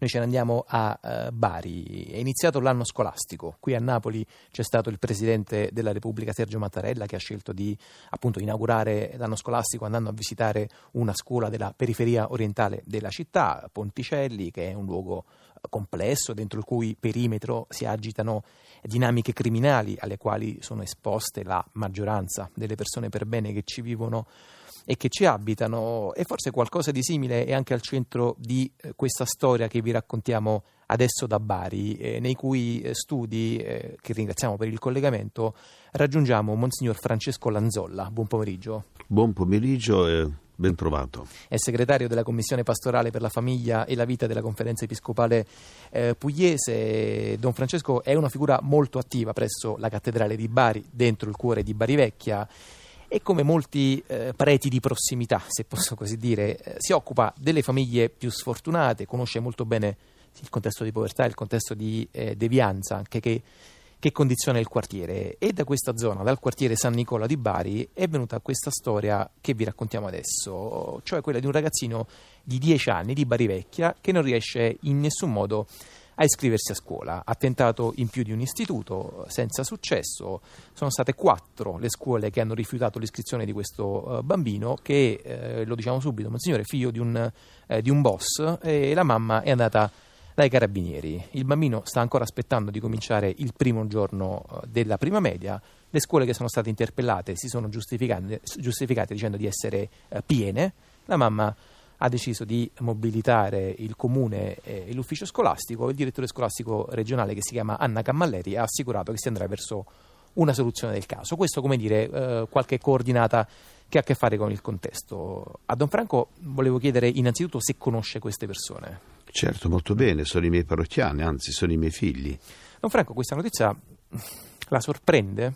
Noi ce ne andiamo a uh, Bari. È iniziato l'anno scolastico. Qui a Napoli c'è stato il Presidente della Repubblica Sergio Mattarella che ha scelto di appunto inaugurare l'anno scolastico andando a visitare una scuola della periferia orientale della città, Ponticelli, che è un luogo complesso dentro il cui perimetro si agitano dinamiche criminali alle quali sono esposte la maggioranza delle persone per bene che ci vivono e che ci abitano e forse qualcosa di simile è anche al centro di eh, questa storia che vi raccontiamo adesso da Bari, eh, nei cui eh, studi, eh, che ringraziamo per il collegamento, raggiungiamo Monsignor Francesco Lanzolla. Buon pomeriggio. Buon pomeriggio e ben trovato. È segretario della Commissione Pastorale per la Famiglia e la Vita della Conferenza Episcopale eh, Pugliese. Don Francesco è una figura molto attiva presso la Cattedrale di Bari, dentro il cuore di Bari Vecchia e come molti eh, preti di prossimità, se posso così dire, eh, si occupa delle famiglie più sfortunate, conosce molto bene il contesto di povertà, il contesto di eh, devianza, anche che, che, condiziona il quartiere. E da questa zona, dal quartiere San Nicola di Bari, è venuta questa storia che vi raccontiamo adesso, cioè quella di un ragazzino di 10 anni di Bari Vecchia che non riesce in nessun modo a a iscriversi a scuola. Ha tentato in più di un istituto senza successo. Sono state quattro le scuole che hanno rifiutato l'iscrizione di questo uh, bambino che, eh, lo diciamo subito, monsignore è figlio di un, eh, di un boss e la mamma è andata dai carabinieri. Il bambino sta ancora aspettando di cominciare il primo giorno uh, della prima media. Le scuole che sono state interpellate si sono giustificate, giustificate dicendo di essere uh, piene. La mamma ha deciso di mobilitare il comune e l'ufficio scolastico. Il direttore scolastico regionale, che si chiama Anna Cammalleri, ha assicurato che si andrà verso una soluzione del caso. Questo, come dire, eh, qualche coordinata che ha a che fare con il contesto. A Don Franco volevo chiedere innanzitutto se conosce queste persone. Certo, molto bene, sono i miei parrocchiani, anzi sono i miei figli. Don Franco, questa notizia la sorprende?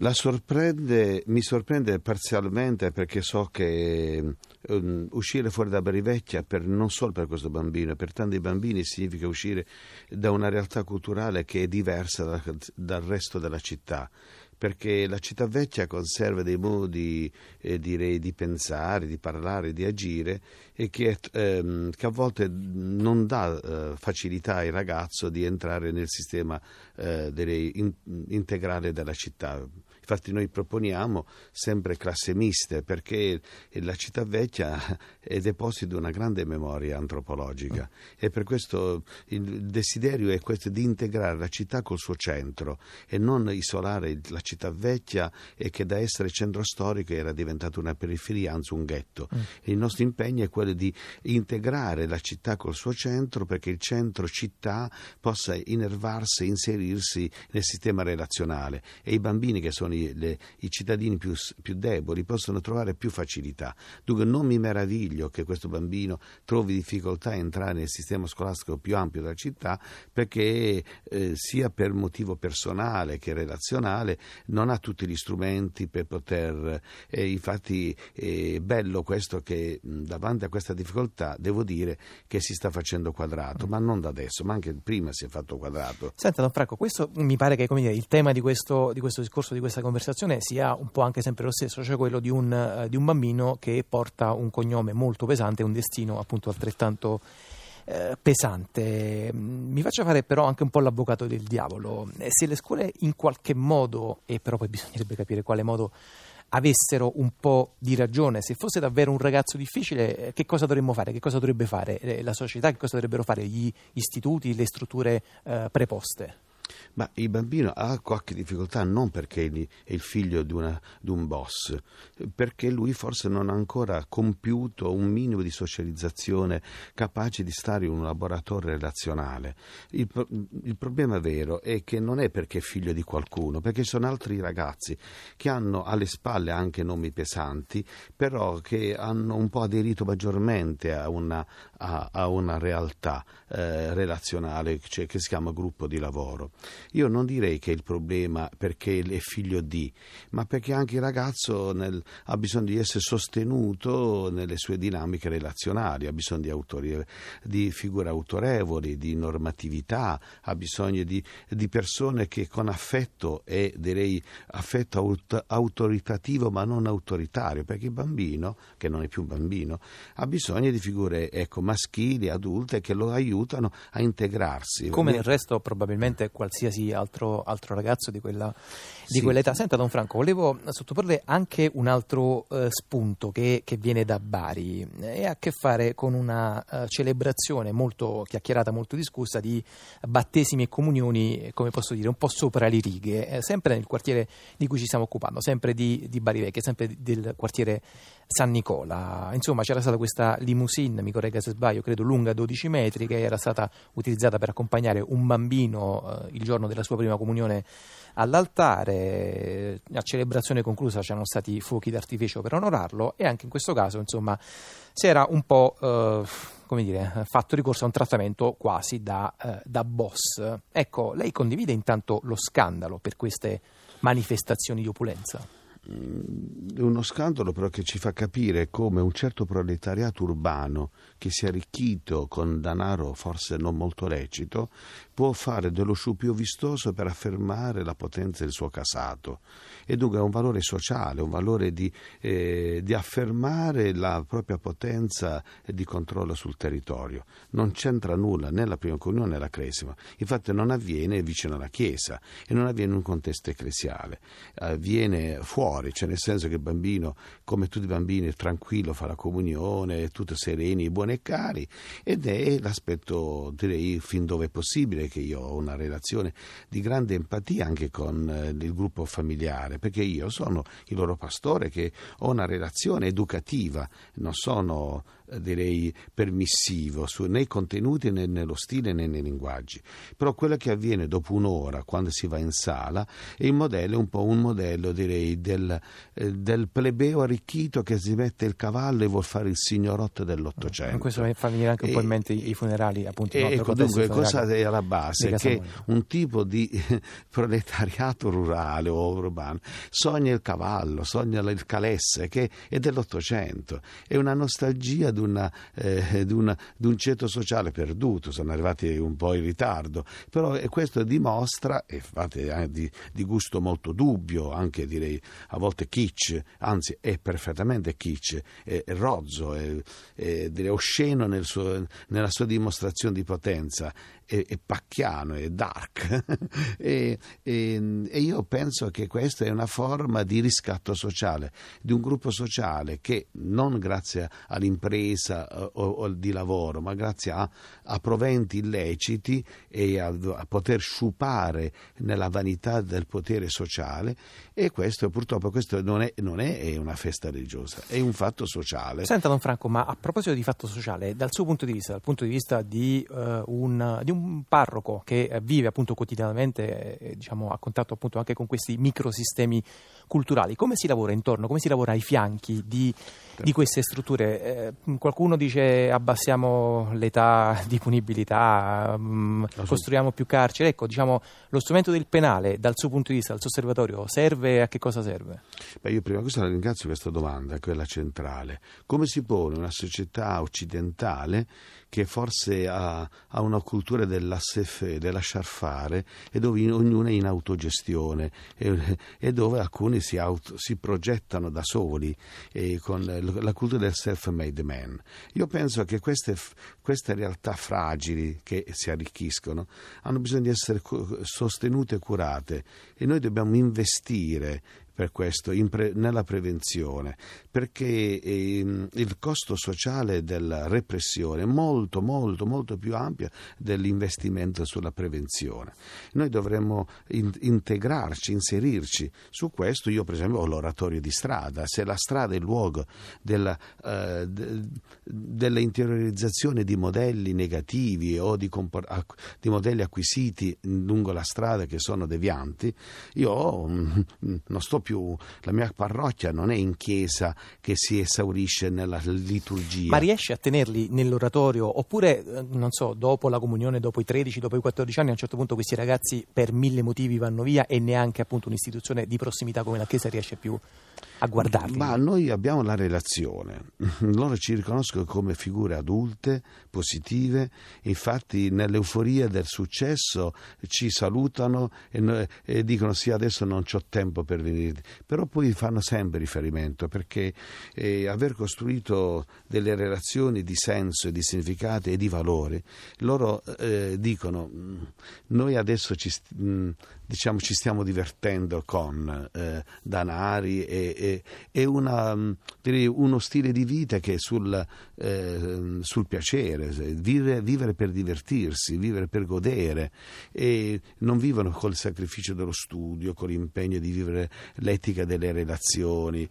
La sorprende, mi sorprende parzialmente perché so che um, uscire fuori da Barivecchia per, non solo per questo bambino, per tanti bambini significa uscire da una realtà culturale che è diversa da, dal resto della città perché la città vecchia conserva dei modi eh, direi, di pensare, di parlare, di agire e che, ehm, che a volte non dà eh, facilità ai ragazzi di entrare nel sistema eh, direi, in, integrale della città. Infatti noi proponiamo sempre classe miste perché la città vecchia è deposito di una grande memoria antropologica e per questo il desiderio è questo di integrare la città col suo centro e non isolare la città vecchia e che da essere centro storico era diventata una periferia, anzi un ghetto. Mm. Il nostro impegno è quello di integrare la città col suo centro perché il centro città possa innervarsi, inserirsi nel sistema relazionale e i bambini che sono i, le, i cittadini più, più, deboli possono trovare più facilità. Dunque non mi meraviglio che questo bambino trovi difficoltà a entrare nel sistema scolastico più ampio della città perché eh, sia per motivo personale che relazionale non ha tutti gli strumenti per poter... Eh, infatti è bello questo che davanti a questa difficoltà devo dire che si sta facendo quadrato, ma non da adesso, ma anche prima si è fatto quadrato. Senta Don Franco, questo mi pare che dire, il tema di questo, di questo discorso, di questa conversazione sia un po' anche sempre lo stesso, cioè quello di un, uh, di un bambino che porta un cognome molto pesante un destino appunto altrettanto uh, pesante. Mi faccio fare però anche un po' l'avvocato del diavolo. Eh, se le scuole in qualche modo, e però poi bisognerebbe capire quale modo avessero un po' di ragione, se fosse davvero un ragazzo difficile, che cosa dovremmo fare? Che cosa dovrebbe fare la società? Che cosa dovrebbero fare gli istituti, le strutture uh, preposte? Ma il bambino ha qualche difficoltà non perché è il figlio di, una, di, un boss, perché lui forse non ha ancora compiuto un minimo di socializzazione capace di stare in un laboratorio relazionale. Il, il problema vero è che non è perché è figlio di qualcuno, perché sono altri ragazzi che hanno alle spalle anche nomi pesanti, però che hanno un po' aderito maggiormente a una, a, a una realtà eh, relazionale cioè, che si chiama gruppo di lavoro. Io non direi che è il problema perché è figlio di, ma perché anche il ragazzo nel, ha bisogno di essere sostenuto nelle sue dinamiche relazionali, ha bisogno di, autori, di figure autorevoli, di normatività, ha bisogno di, di, persone che con affetto e direi affetto aut- autoritativo ma non autoritario, perché il bambino, che non è più un bambino, ha bisogno di figure ecco, maschili, adulte che lo aiutano a integrarsi. Come del resto probabilmente qualsiasi altro, altro ragazzo di, quella, di sì. quell'età. Senta Don Franco, volevo sottoporre anche un altro uh, spunto che, che, viene da Bari e ha a che fare con una uh, celebrazione molto chiacchierata, molto discussa di battesimi e comunioni, come posso dire, un po' sopra le righe, eh, sempre nel quartiere di cui ci stiamo occupando, sempre di, di Bari Vecchia, sempre del quartiere San Nicola. Insomma, c'era stata questa limousine, mi corregga se sbaglio, credo lunga 12 metri, che era stata utilizzata per accompagnare un bambino eh, il giorno della sua prima comunione all'altare. A celebrazione conclusa c'erano stati fuochi d'artificio per onorarlo e anche in questo caso, insomma, si era un po' eh, come dire, fatto ricorso a un trattamento quasi da, eh, da boss. Ecco, lei condivide intanto lo scandalo per queste manifestazioni di opulenza? È uno scandalo però che ci fa capire come un certo proletariato urbano che si è arricchito con denaro forse non molto lecito può fare dello sciupio vistoso per affermare la potenza del suo casato. E dunque è un valore sociale, un valore di, eh, di affermare la propria potenza di controllo sul territorio. Non c'entra nulla né la prima comunione né la cresima, infatti non avviene vicino alla Chiesa e non avviene in un contesto ecclesiale, avviene fuori, cioè nel senso che il bambino, come tutti i bambini, è tranquillo, fa la comunione, è tutto sereni, buoni e cari ed è l'aspetto direi fin dove è possibile che io ho una relazione di grande empatia anche con eh, il gruppo familiare, perché io sono il loro pastore che ho una relazione educativa, non sono direi permissivo su, nei contenuti né nello stile né nei linguaggi. Però quello che avviene dopo un'ora quando si va in sala è il modello, è un po' un modello direi del, eh, del plebeo arricchito che si mette il cavallo e vuol fare il signorotto dell'Ottocento. In questo mi fa venire anche un po' in mente i funerali appunto. E, ecco, dunque cosa è alla base? Che un tipo di proletariato rurale o urbano sogna il cavallo, sogna il calesse che è dell'Ottocento, è una nostalgia di, eh, un ceto sociale perduto, sono arrivati un po' in ritardo, però questo dimostra, e fate eh, di, di, gusto molto dubbio, anche direi a volte kitsch, anzi è perfettamente kitsch, è, è rozzo, è, è direi osceno nel suo, nella sua dimostrazione di potenza, è, è pacchiano, è dark. E, e, e io penso che questa è una forma di riscatto sociale, di un gruppo sociale che non grazie all'impresa eh, o, o di lavoro, ma grazie a, a proventi illeciti e a, a, poter sciupare nella vanità del potere sociale e questo purtroppo questo non, è, non è, una festa religiosa, è un fatto sociale. Senta Don Franco, ma a proposito di fatto sociale, dal suo punto di vista, dal punto di vista di, uh, un, di un, parroco che vive appunto quotidianamente eh, diciamo, a contatto appunto anche con questi microsistemi culturali, come si lavora intorno, come si lavora ai fianchi di, di queste strutture? Eh, qualcuno dice abbassiamo l'età di punibilità, mh, mm, costruiamo più carceri, ecco diciamo lo strumento del penale dal suo punto di vista, dal suo osservatorio, serve a che cosa serve? Beh, io prima cosa la ringrazio questa domanda, quella centrale. Come si pone una società occidentale che forse ha, ha una cultura dell'assefè, del lasciar fare e dove ognuno è in autogestione e, e dove alcuni si, auto, si, progettano da soli con la cultura del self-made man. Io penso che queste, queste realtà fragili che si arricchiscono hanno bisogno di essere sostenute e curate e noi dobbiamo investire per questo pre, nella prevenzione, perché eh, il costo sociale della repressione è molto, molto, molto più ampio dell'investimento sulla prevenzione. Noi dovremmo in, integrarci, inserirci. Su questo io per esempio ho l'oratorio di strada, se la strada è il luogo della, eh, de, dell'interiorizzazione di modelli negativi o di, compor- di, modelli acquisiti lungo la strada che sono devianti, io mm, non sto più più, la mia parrocchia non è in chiesa che si esaurisce nella liturgia. Ma riesce a tenerli nell'oratorio oppure, eh, non so, dopo la comunione, dopo i 13, dopo i 14 anni, a un certo punto questi ragazzi per mille motivi vanno via e neanche appunto un'istituzione di prossimità come la chiesa riesce più a guardarli? Ma noi abbiamo la relazione, loro ci riconoscono come figure adulte, positive, infatti nell'euforia del successo ci salutano e, e dicono sì adesso non ho tempo per venire, però poi fanno sempre riferimento perché eh, aver costruito delle relazioni di senso e di significato e di valore, loro eh, dicono noi adesso ci, mh, diciamo, ci stiamo divertendo con eh, danari e, e, e una, direi, uno stile di vita che è sul, eh, sul piacere, vivere, vivere, per divertirsi, vivere per godere e non vivono col sacrificio dello studio, con l'impegno di vivere l'etica delle relazioni,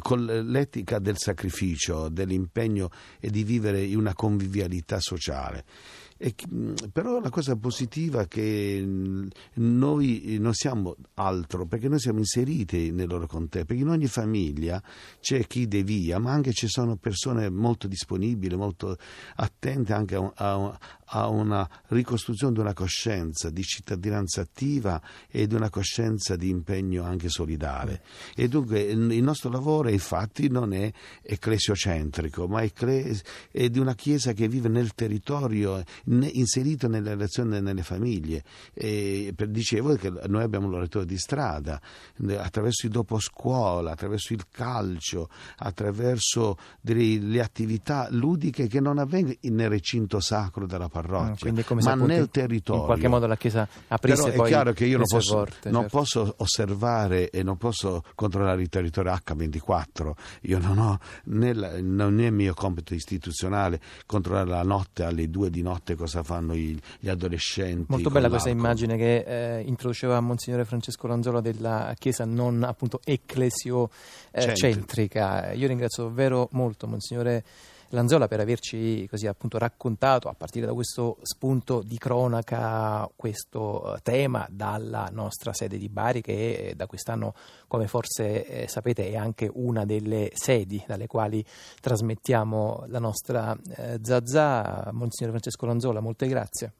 con l'etica del sacrificio, dell'impegno e di vivere in una convivialità sociale. E, però la cosa positiva è che noi non siamo altro, perché noi siamo inseriti nel loro contesto, perché in ogni famiglia c'è chi devia, ma anche ci sono persone molto disponibili, molto attente anche a, a, a una ricostruzione di una coscienza di cittadinanza attiva e di una coscienza di impegno anche solidale. E dunque il nostro lavoro infatti non è ecclesiocentrico, ma è, è di una Chiesa che vive nel territorio, inserito nelle relazioni nelle famiglie. E dicevo che noi abbiamo l'oratore di strada, attraverso il doposcuola, attraverso il calcio, attraverso le attività ludiche che non avvengono nel recinto sacro della parrocchia, ah, ma nel territorio. In qualche modo la Chiesa aprisse Però è chiaro che io non, posso, porte, non certo. posso, osservare e non posso controllare il territorio H24, io non ho, nel, non è mio compito istituzionale controllare la notte alle due di notte cosa fanno gli, gli adolescenti. Molto bella l'alcol. questa immagine che eh, introduceva Monsignore Francesco Lanzola della Chiesa non appunto ecclesiocentrica. Eh, Io ringrazio davvero molto Monsignore Lanzola per averci così appunto raccontato a partire da questo spunto di cronaca questo eh, tema dalla nostra sede di Bari che eh, da quest'anno come forse eh, sapete è anche una delle sedi dalle quali trasmettiamo la nostra eh, Zazà. Monsignore Francesco Lanzola, molte grazie.